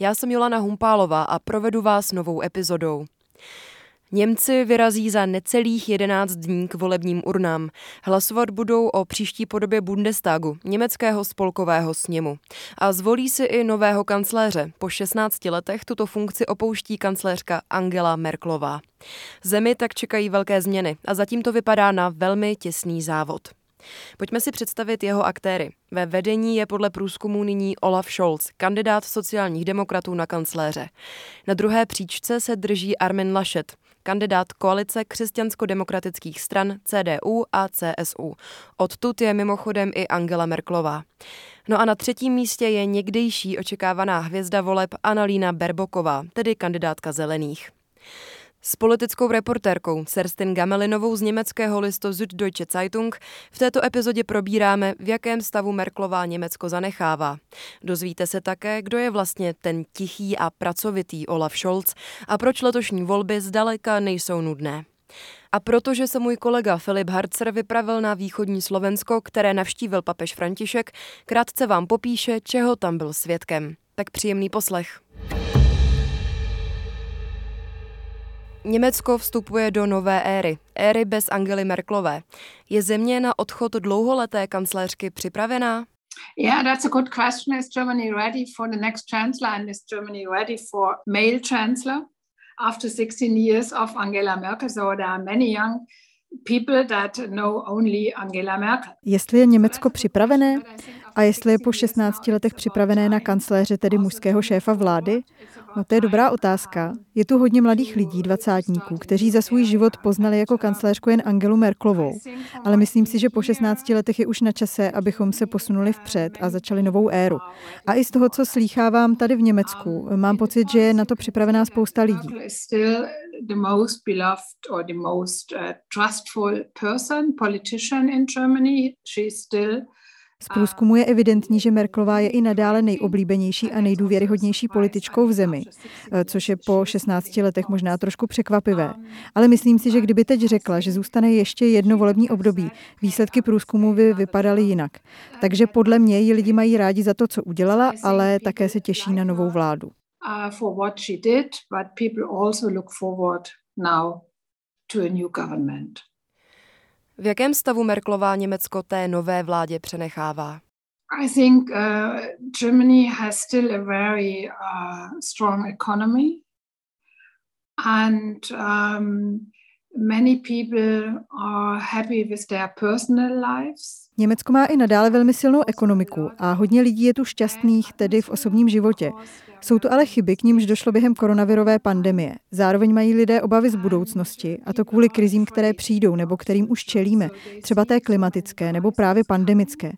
Já jsem Jolana Humpálová a provedu vás novou epizodou. Němci vyrazí za necelých 11 dní k volebním urnám. Hlasovat budou o příští podobě Bundestagu, německého spolkového sněmu. A zvolí si i nového kancléře. Po 16 letech tuto funkci opouští kancléřka Angela Merklová. Zemi tak čekají velké změny a zatím to vypadá na velmi těsný závod. Pojďme si představit jeho aktéry. Ve vedení je podle průzkumu nyní Olaf Scholz, kandidát sociálních demokratů na kancléře. Na druhé příčce se drží Armin Laschet, kandidát koalice křesťansko-demokratických stran CDU a CSU. Odtud je mimochodem i Angela Merklová. No a na třetím místě je někdejší očekávaná hvězda voleb Annalína Berboková, tedy kandidátka zelených. S politickou reportérkou Serstin Gamelinovou z německého listu Süddeutsche Zeitung v této epizodě probíráme, v jakém stavu Merklová Německo zanechává. Dozvíte se také, kdo je vlastně ten tichý a pracovitý Olaf Scholz a proč letošní volby zdaleka nejsou nudné. A protože se můj kolega Filip Harcer vypravil na východní Slovensko, které navštívil papež František, krátce vám popíše, čeho tam byl svědkem. Tak příjemný poslech. Německo vstupuje do nové éry, éry bez Angely Merklové. Je země na odchod dlouholeté kancléřky připravená? Yeah, that's a good question. Is Germany ready for the next chancellor and is Germany ready for male chancellor? After 16 years of Angela Merkel, so there are many young people that know only Angela Merkel. Jestli je Německo připravené a jestli je po 16 letech připravené na kancléře, tedy mužského šéfa vlády, No to je dobrá otázka. Je tu hodně mladých lidí, dvacátníků, kteří za svůj život poznali jako kancléřku jen Angelu Merklovou. Ale myslím si, že po 16 letech je už na čase, abychom se posunuli vpřed a začali novou éru. A i z toho, co slýchávám tady v Německu, mám pocit, že je na to připravená spousta lidí. Z průzkumu je evidentní, že Merklová je i nadále nejoblíbenější a nejdůvěryhodnější političkou v zemi, eh, což je po 16 letech možná trošku překvapivé. Ale myslím si, že kdyby teď řekla, že zůstane ještě jedno volební období, výsledky průzkumu by vypadaly jinak. Takže podle mě ji lidi mají rádi za to, co udělala, ale také se těší na novou vládu. for what she did, but people also look forward now to a new government. V jakém stavu Merklová Německo té nové vládě přenechává? I think uh, Germany has still a very uh, strong economy, and um, many people are happy with their personal lives. Německo má i nadále velmi silnou ekonomiku a hodně lidí je tu šťastných, tedy v osobním životě. Jsou tu ale chyby, k nímž došlo během koronavirové pandemie. Zároveň mají lidé obavy z budoucnosti, a to kvůli krizím, které přijdou nebo kterým už čelíme, třeba té klimatické nebo právě pandemické.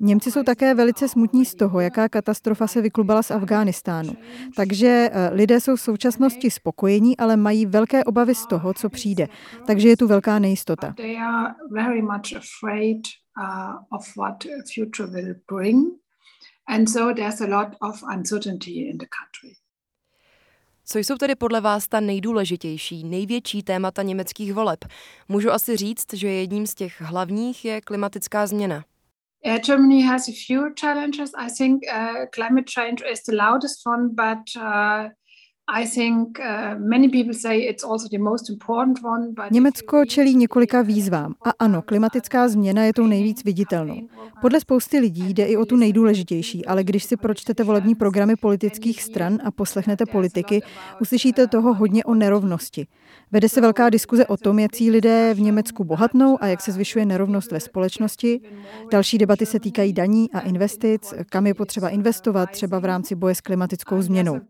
Němci jsou také velice smutní z toho, jaká katastrofa se vyklubala z Afghánistánu. Takže eh, lidé jsou v současnosti spokojení, ale mají velké obavy z toho, co přijde. Takže je tu velká nejistota. Uh, of what future will bring. And so there's a lot of uncertainty in the country. Co jsou tedy podle vás ta nejdůležitější, největší témata německých voleb? Můžu asi říct, že jedním z těch hlavních je klimatická změna. Yeah, Germany has a few challenges. I think uh, climate change is the loudest one, but uh, Německo čelí několika výzvám a ano, klimatická změna je tou nejvíc viditelnou. Podle spousty lidí jde i o tu nejdůležitější, ale když si pročtete volební programy politických stran a poslechnete politiky, uslyšíte toho hodně o nerovnosti. Vede se velká diskuze o tom, jak lidé v Německu bohatnou a jak se zvyšuje nerovnost ve společnosti. Další debaty se týkají daní a investic, kam je potřeba investovat, třeba v rámci boje s klimatickou změnou.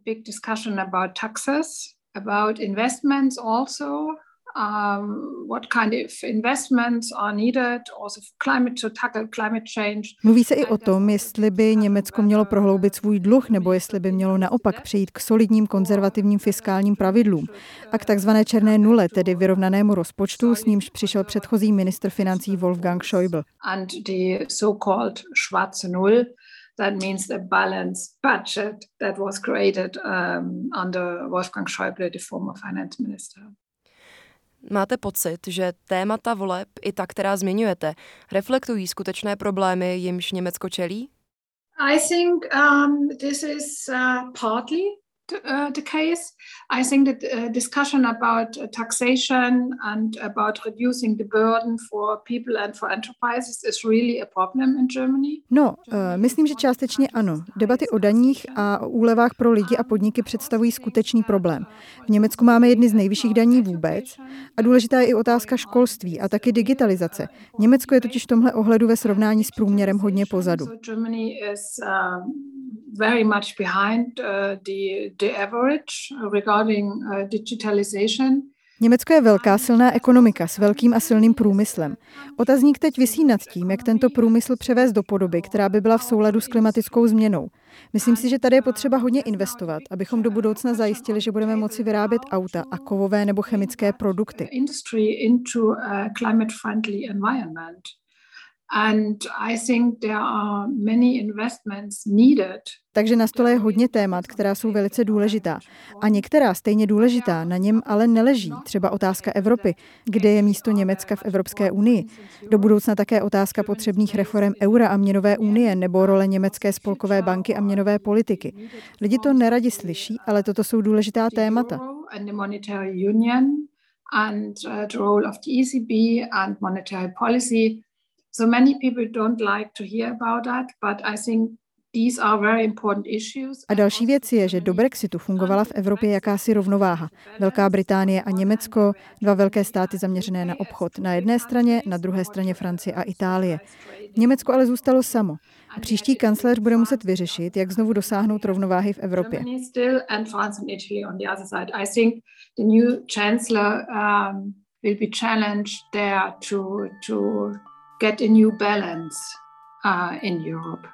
About investments also um, what kind of investments are needed also for climate to tackle climate change. Mluví se i o tom, jestli by Německo mělo prohloubit svůj dluh, nebo jestli by mělo naopak přejít k solidním konzervativním fiskálním pravidlům a k takzvané černé nule, tedy vyrovnanému rozpočtu, s nímž přišel předchozí ministr financí Wolfgang Schäuble. And the so-called schwarze Null, that means the balanced budget that was created um, under Wolfgang Schäuble, the former finance minister. Máte pocit, že témata voleb, i ta, která zmiňujete, reflektují skutečné problémy, jimž Německo čelí? I think um, this is uh, partly uh, the case. I think that uh, discussion about uh, taxation and about reducing the burden for people and for enterprises is really a problem in Germany. No, uh, myslím, že částečně ano. Debaty o daních a o úlevách pro lidi a podniky představují skutečný problém. V Německu máme jedny z nejvyšších daní vůbec a důležitá je i otázka školství a taky digitalizace. Německo je totiž v tomhle ohledu ve srovnání s průměrem hodně pozadu. Germany is um, very much behind uh, the the average regarding uh, digitalization. Německo je velká silná ekonomika s velkým a silným průmyslem. Otazník teď visí nad tím, jak tento průmysl převést do podoby, která by byla v souladu s klimatickou změnou. Myslím si, že tady je potřeba hodně investovat, abychom do budoucna zajistili, že budeme moci vyrábět auta a kovové nebo chemické produkty. And I think there are many investments needed. Takže na stole je hodně témat, která jsou velice důležitá. A některá stejně důležitá na něm ale neleží. Třeba otázka Evropy, kde je místo Německa v Evropské unii. Do budoucna také otázka potřebných reform eura a měnové unie nebo role německé spolkové banky a měnové politiky. Lidi to neradi slyší, ale toto jsou důležitá témata. And uh, the role of the ECB and monetary policy So many people don't like to hear about that, but I think a další věc je, že do Brexitu fungovala v Evropě jakási rovnováha. Velká Británie a Německo, dva velké státy zaměřené na obchod na jedné straně, na druhé straně Francie a Itálie. Německo ale zůstalo samo. A příští kancléř bude muset vyřešit, jak znovu dosáhnout rovnováhy v Evropě. will be challenged there to, to get a new balance uh, in Europe.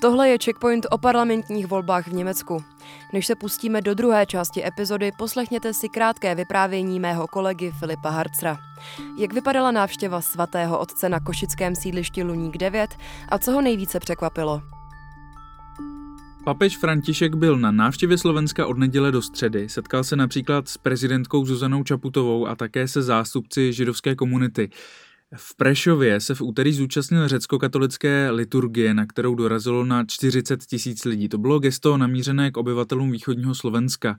Tohle je checkpoint o parlamentních volbách v Německu. Než se pustíme do druhé části epizody, poslechněte si krátké vyprávění mého kolegy Filipa Harcra. Jak vypadala návštěva svatého otce na košickém sídlišti Luník 9 a co ho nejvíce překvapilo? Papež František byl na návštěvě Slovenska od neděle do středy. Setkal se například s prezidentkou Zuzanou Čaputovou a také se zástupci židovské komunity. V Prešově se v úterý zúčastnil řecko-katolické liturgie, na kterou dorazilo na 40 tisíc lidí. To bylo gesto namířené k obyvatelům východního Slovenska.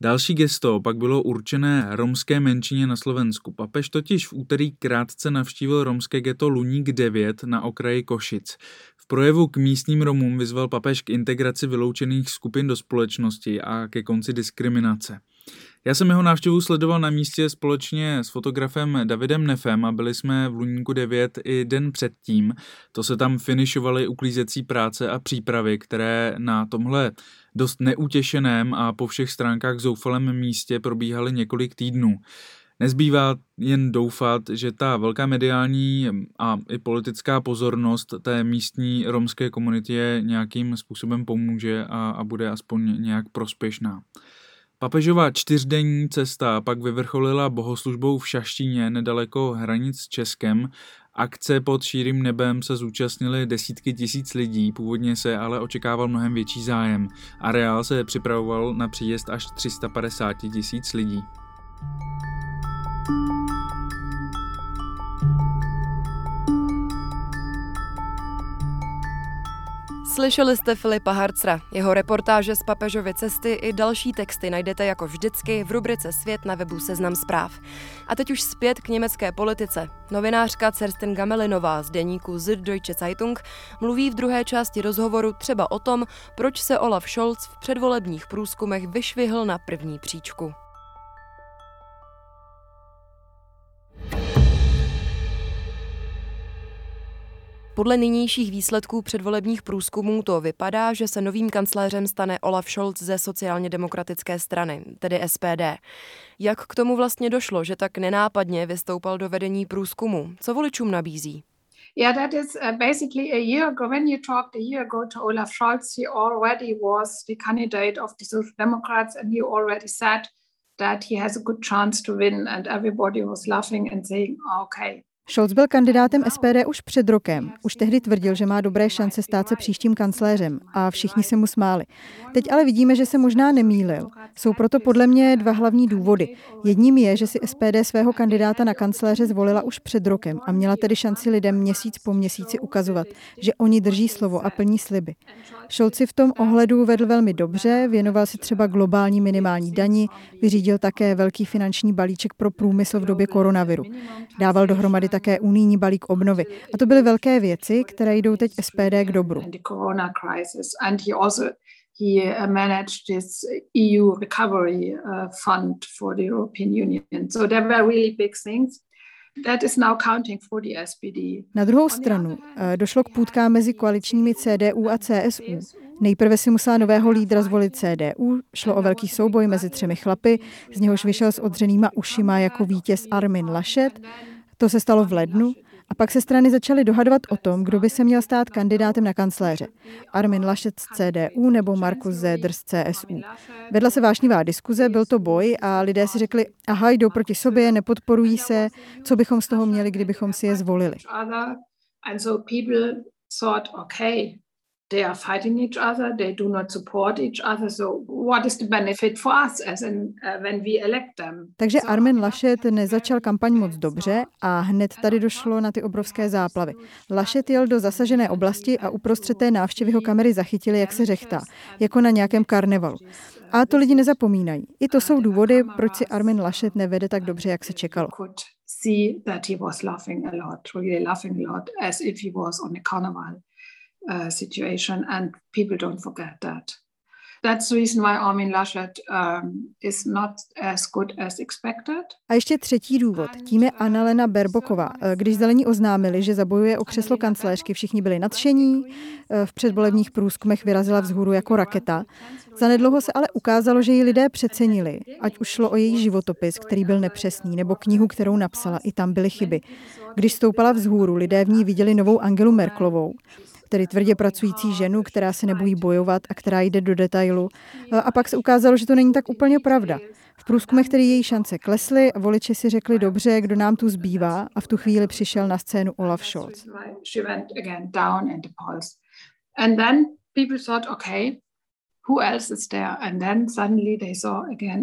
Další gesto pak bylo určené romské menšině na Slovensku. Papež totiž v úterý krátce navštívil romské geto Luník 9 na okraji Košic. Projevu k místním Romům vyzval papež k integraci vyloučených skupin do společnosti a ke konci diskriminace. Já jsem jeho návštěvu sledoval na místě společně s fotografem Davidem Nefem a byli jsme v Luníku 9 i den předtím. To se tam finišovaly uklízecí práce a přípravy, které na tomhle dost neutěšeném a po všech stránkách zoufalém místě probíhaly několik týdnů. Nezbývá jen doufat, že ta velká mediální a i politická pozornost té místní romské komunitě nějakým způsobem pomůže a, a bude aspoň nějak prospěšná. Papežová čtyřdenní cesta pak vyvrcholila bohoslužbou v Šaštíně nedaleko hranic s Českem. Akce pod šírým nebem se zúčastnili desítky tisíc lidí, původně se ale očekával mnohem větší zájem. Areál se připravoval na příjezd až 350 tisíc lidí. Slyšeli jste Filipa Harcra. Jeho reportáže z papežovy cesty i další texty najdete jako vždycky v rubrice Svět na webu Seznam zpráv. A teď už zpět k německé politice. Novinářka Cerstin Gamelinová z deníku Süddeutsche Zeitung mluví v druhé části rozhovoru třeba o tom, proč se Olaf Scholz v předvolebních průzkumech vyšvihl na první příčku. Podle nynějších výsledků předvolebních průzkumů to vypadá, že se novým kancléřem stane Olaf Scholz ze sociálně demokratické strany, tedy SPD. Jak k tomu vlastně došlo, že tak nenápadně vystoupal do vedení průzkumu? Co voličům nabízí? Yeah, that is uh, basically a year ago. When you talked a year ago to Olaf Scholz, he already was the candidate of the Social Democrats, and he already said that he has a good chance to win, and everybody was laughing and saying, "Okay, Scholz byl kandidátem SPD už před rokem. Už tehdy tvrdil, že má dobré šance stát se příštím kancléřem a všichni se mu smáli. Teď ale vidíme, že se možná nemýlil. Jsou proto podle mě dva hlavní důvody. Jedním je, že si SPD svého kandidáta na kancléře zvolila už před rokem a měla tedy šanci lidem měsíc po měsíci ukazovat, že oni drží slovo a plní sliby. Scholz si v tom ohledu vedl velmi dobře, věnoval se třeba globální minimální dani, vyřídil také velký finanční balíček pro průmysl v době koronaviru. Dával dohromady také unijní balík obnovy. A to byly velké věci, které jdou teď SPD k dobru. he uh, managed this EU recovery uh, fund for the European Union. So there were really big things. That is now counting for the SPD. Na druhou stranu uh, došlo k půdkám mezi koaličními CDU a CSU. Nejprve si musela nového lídra zvolit CDU, šlo o velký souboj mezi třemi chlapy, z něhož vyšel s odřenýma ušima jako vítěz Armin Laschet, to se stalo v lednu a pak se strany začaly dohadovat o tom, kdo by se měl stát kandidátem na kancléře. Armin Laschet z CDU nebo Markus Zeder z CSU. Vedla se vášnivá diskuze, byl to boj a lidé si řekli, aha, jdou proti sobě, nepodporují se, co bychom z toho měli, kdybychom si je zvolili. They are fighting each other, they do not support each other, so what is the benefit for us as in, uh, when we elect them? Takže Armin Laschet nezačal kampaň moc dobře a hned tady došlo na ty obrovské záplavy. Laschet jel do zasažené oblasti a uprostřed té návštěvy ho kamery zachytili, jak se řechtá, jako na nějakém karnevalu. A to lidi nezapomínají. I to jsou důvody, proč si Armin Laschet nevede tak dobře, jak se čekalo. See that he was laughing a lot, really laughing a lot, as if he was on a carnival. Uh, situation, and people don't forget that. That's the reason why Armin Laschet um, is not as good as expected. A ještě třetí důvod, tím je Annalena Berboková. Uh, když zelení oznámili, že zabojuje o křeslo kancléřky, všichni byli nadšení, uh, v předvolebních průzkumech vyrazila vzhůru jako raketa. Zanedlouho se ale ukázalo, že ji lidé přecenili, ať už šlo o její životopis, který byl nepřesný, nebo knihu, kterou napsala, i tam byly chyby. Když stoupala vzhůru, lidé v ní viděli novou Angelu Merklovou tedy tvrdě pracující ženu, která se nebojí bojovat a která jde do detailu. A pak se ukázalo, že to není tak úplně pravda. V průzkumech tedy její šance klesly voliči si řekli dobře, kdo nám tu zbývá a v tu chvíli přišel na scénu Olaf Scholz.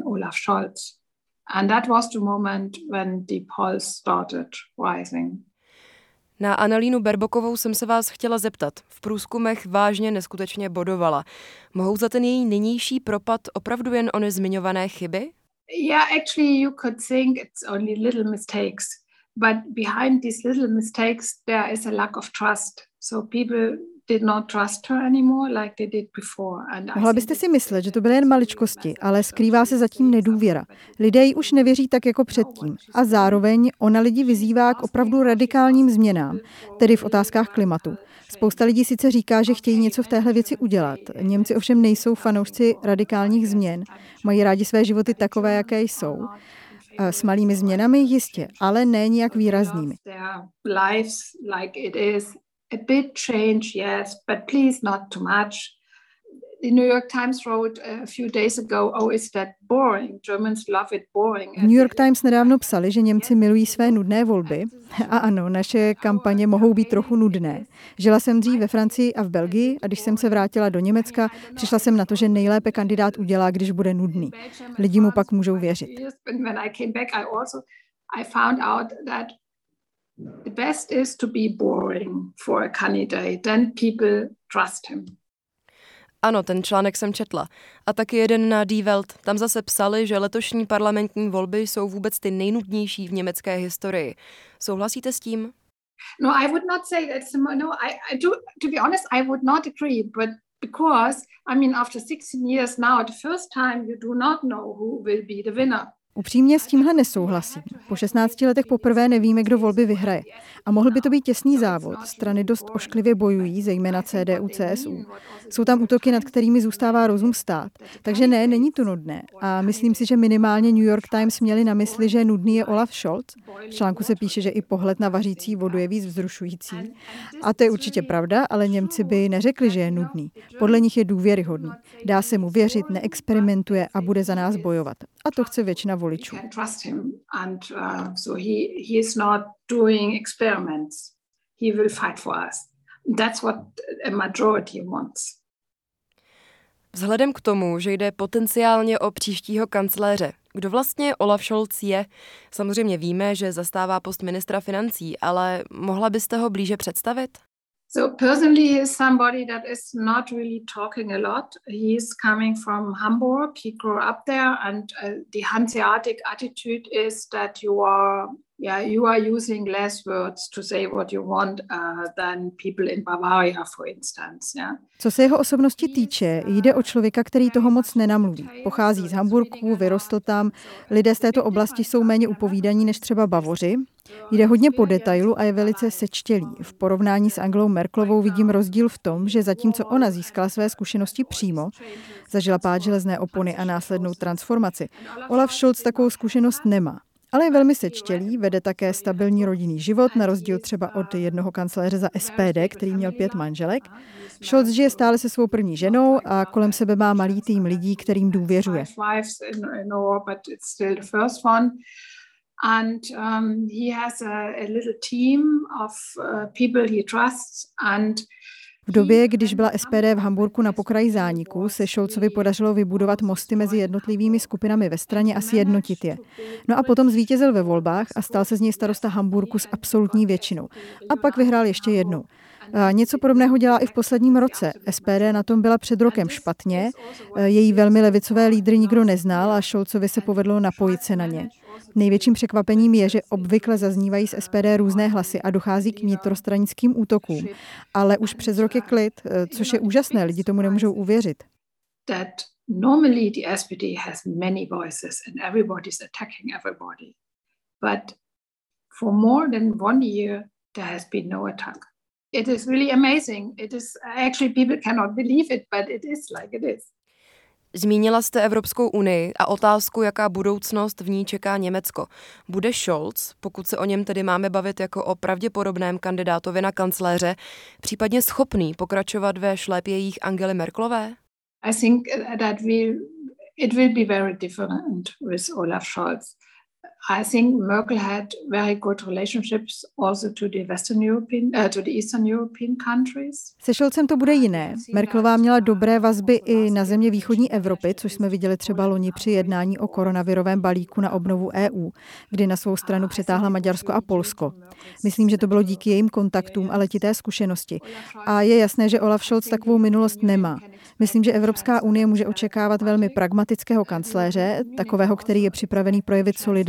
Olaf Scholz. And that was the moment when the polls started rising. Na Analínu Berbokovou jsem se vás chtěla zeptat. V průzkumech vážně neskutečně bodovala. Mohou za ten její nynější propad opravdu jen ony zmiňované chyby? Yeah, actually you could think it's only little mistakes. But behind these little mistakes there is a lack of trust. So people Mohla byste si myslet, že to byly jen maličkosti, ale skrývá se zatím nedůvěra. Lidé ji už nevěří tak jako předtím. A zároveň ona lidi vyzývá k opravdu radikálním změnám, tedy v otázkách klimatu. Spousta lidí sice říká, že chtějí něco v téhle věci udělat. Němci ovšem nejsou fanoušci radikálních změn. Mají rádi své životy takové, jaké jsou. S malými změnami jistě, ale ne nijak výraznými a bit change, yes, but please not too much. The New York Times wrote a few days ago, oh, is that boring? Germans love it boring. New York Times nedávno psali, že Němci milují své nudné volby. A ano, naše kampaně mohou být trochu nudné. Žila jsem dřív ve Francii a v Belgii a když jsem se vrátila do Německa, přišla jsem na to, že nejlépe kandidát udělá, když bude nudný. Lidi mu pak můžou věřit. I found out that the best is to be boring for a candidate, then people trust him. Ano, ten článek jsem četla. A taky jeden na Die Welt. Tam zase psali, že letošní parlamentní volby jsou vůbec ty nejnudnější v německé historii. Souhlasíte s tím? No, I would not say that's no. I, I do. To be honest, I would not agree. But because I mean, after 16 years now, the first time you do not know who will be the winner. Upřímně s tímhle nesouhlasím. Po 16 letech poprvé nevíme, kdo volby vyhraje. A mohl by to být těsný závod. Strany dost ošklivě bojují, zejména CDU, CSU. Jsou tam útoky, nad kterými zůstává rozum stát. Takže ne, není to nudné. A myslím si, že minimálně New York Times měli na mysli, že nudný je Olaf Scholz. V článku se píše, že i pohled na vařící vodu je víc vzrušující. A to je určitě pravda, ale Němci by neřekli, že je nudný. Podle nich je důvěryhodný. Dá se mu věřit, neexperimentuje a bude za nás bojovat. A to chce většina voličů. He will fight for us. That's what a majority wants. Vzhledem k tomu, že jde potenciálně o příštího kancléře, kdo vlastně Olaf Scholz je? Samozřejmě víme, že zastává post ministra financí, ale mohla byste ho blíže představit? So personally, he is somebody that is not really talking a lot. He is coming from Hamburg. He grew up there, and uh, the Hanseatic attitude is that you are yeah, you are using less words to say what you want uh, than people in Bavaria, for instance. Yeah. Co se jeho osobnosti týče, jde o člověka, který toho moc nenamluví. Pochází z Hamburku, vyrostl tam. Lidé z této oblasti jsou méně upovídaní než třeba Bavoři. Jde hodně po detailu a je velice sečtělý. V porovnání s Anglou Merklovou vidím rozdíl v tom, že zatímco ona získala své zkušenosti přímo, zažila pád železné opony a následnou transformaci, Olaf Scholz takovou zkušenost nemá. Ale je velmi sečtělý, vede také stabilní rodinný život, na rozdíl třeba od jednoho kancléře za SPD, který měl pět manželek. Scholz žije stále se svou první ženou a kolem sebe má malý tým lidí, kterým důvěřuje. And um, he has a, a little team of uh, people he trusts and v době, když byla SPD v Hamburku na pokraji zániku, se Šolcovi podařilo vybudovat mosty mezi jednotlivými skupinami ve straně a sjednotit je. No a potom zvítězil ve volbách a stal se z něj starosta Hamburku s absolutní většinou. A pak vyhrál ještě jednou. Něco podobného dělá i v posledním roce. SPD na tom byla před rokem špatně, její velmi levicové lídry nikdo neznal a Šolcovi se povedlo napojit se na ně. Největším překvapením je, že obvykle zaznívají z SPD různé hlasy a dochází k vnitrostranickým útokům. Ale už přes rok je klid, což je úžasné, lidi tomu nemůžou uvěřit. Normally the SPD has many voices and everybody's attacking everybody. But for more than one year there has been no attack. It is really amazing. It is actually people cannot believe it, but it is like it is. Zmínila jste Evropskou unii a otázku, jaká budoucnost v ní čeká Německo. Bude Scholz, pokud se o něm tedy máme bavit jako o pravděpodobném kandidátovi na kancléře, případně schopný pokračovat ve šlépějích Angely Merklové? I think that will, it will be very different with Olaf Scholz. I think Merkel had very good relationships also to the Western European, uh, to the Eastern European countries. Se Scholzem to bude jiné. Merkelová měla dobré vazby i na země východní Evropy, což jsme viděli třeba loni při jednání o koronavirovém balíku na obnovu EU, kdy na svou stranu přitáhla Maďarsko a Polsko. Myslím, že to bylo díky jejím kontaktům a letité zkušenosti. A je jasné, že Olaf Scholz takovou minulost nemá. Myslím, že Evropská unie může očekávat velmi pragmatického kancléře, takového, který je připravený projevit solidaritu,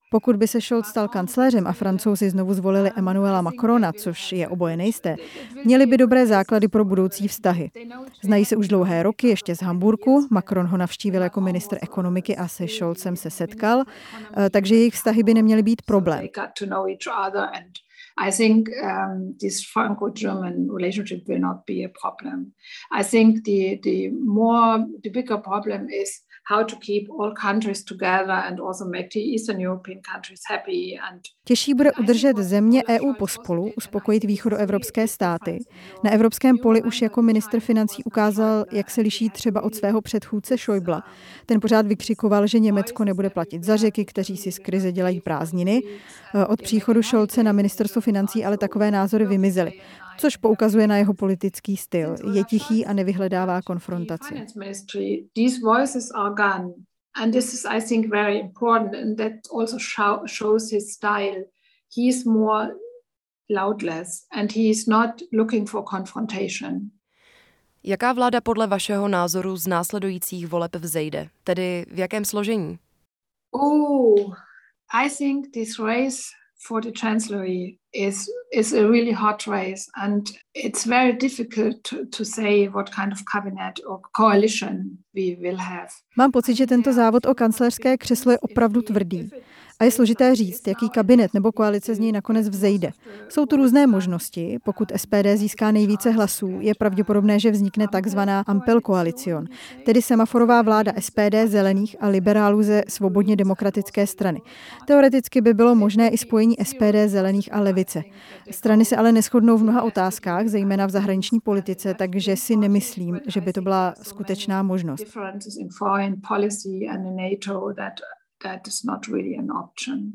Pokud by se Scholz stal kancléřem a francouzi znovu zvolili Emmanuela Macrona, což je oboje nejisté, měli by dobré základy pro budoucí vztahy. Znají se už dlouhé roky, ještě z Hamburku. Macron ho navštívil jako minister ekonomiky a se Scholzem se setkal, eh, takže jejich vztahy by neměly být problém. I think um, this Franco-German relationship will not be a problem. I think the the more the bigger problem is Těžší bude udržet země EU pospolu, uspokojit východoevropské státy. Na evropském poli už jako ministr financí ukázal, jak se liší třeba od svého předchůdce Schäuble. Ten pořád vykřikoval, že Německo nebude platit za řeky, kteří si z krize dělají prázdniny. Od příchodu Scholze na ministerstvo financí ale takové názory vymizely což poukazuje na jeho politický styl. Je tichý a nevyhledává konfrontaci. And this is, I think, very important, and that also show, shows his style. He's more loudless, and he is not looking for confrontation. Jaká vláda podle vašeho názoru z následujících voleb vzejde? Tedy v jakém složení? Oh, I think this race for the chancellery is is a really hot race and it's very difficult to, to say what kind of cabinet or coalition we will have. Mám pocit, že tento závod o kancléřské křeslo je opravdu tvrdý. A je složité říct, jaký kabinet nebo koalice z něj nakonec vzejde. Jsou tu různé možnosti. Pokud SPD získá nejvíce hlasů, je pravděpodobné, že vznikne takzvaná Ampel koalicion, tedy semaforová vláda SPD, zelených a liberálů ze svobodně demokratické strany. Teoreticky by bylo možné i spojení SPD, zelených a levice. Strany se ale neschodnou v mnoha otázkách, zejména v zahraniční politice, takže si nemyslím, že by to byla skutečná možnost that is not really an option.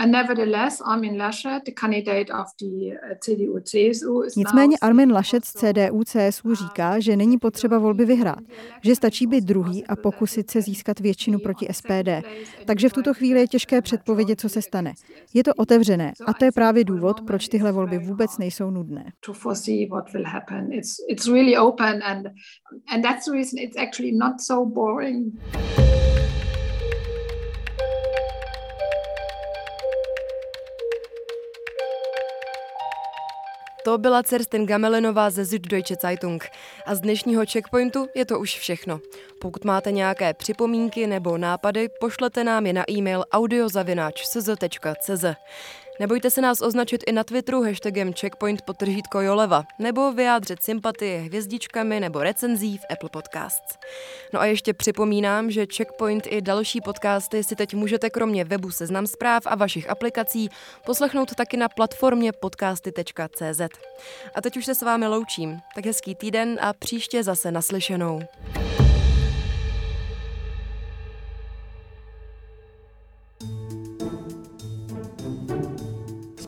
And nevertheless, Armin Laschet, the candidate of the uh, CDU-CSU, Nicméně Armin Laschet z CDU-CSU říká, že není potřeba volby vyhrát, že stačí být druhý a pokusit se získat většinu proti SPD. Takže v tuto chvíli je těžké předpovědět, co se stane. Je to otevřené a to je právě důvod, proč tyhle volby vůbec nejsou nudné. To foresee what will happen. It's, it's really open and, and that's the reason it's actually not so boring. To byla Cerstin Gamelenová ze Süddeutsche Zeitung. A z dnešního checkpointu je to už všechno. Pokud máte nějaké připomínky nebo nápady, pošlete nám je na e-mail audiozavináč.cz. Nebojte se nás označit i na Twitteru hashtagem checkpoint potržítko Joleva, nebo vyjádřit sympatie hvězdičkami nebo recenzí v Apple Podcasts. No a ještě připomínám, že Checkpoint i další podcasty si teď můžete kromě webu Seznam zpráv a vašich aplikací poslechnout taky na platformě podcasty.cz. A teď už se s vámi loučím, tak hezký týden a příště zase naslyšenou.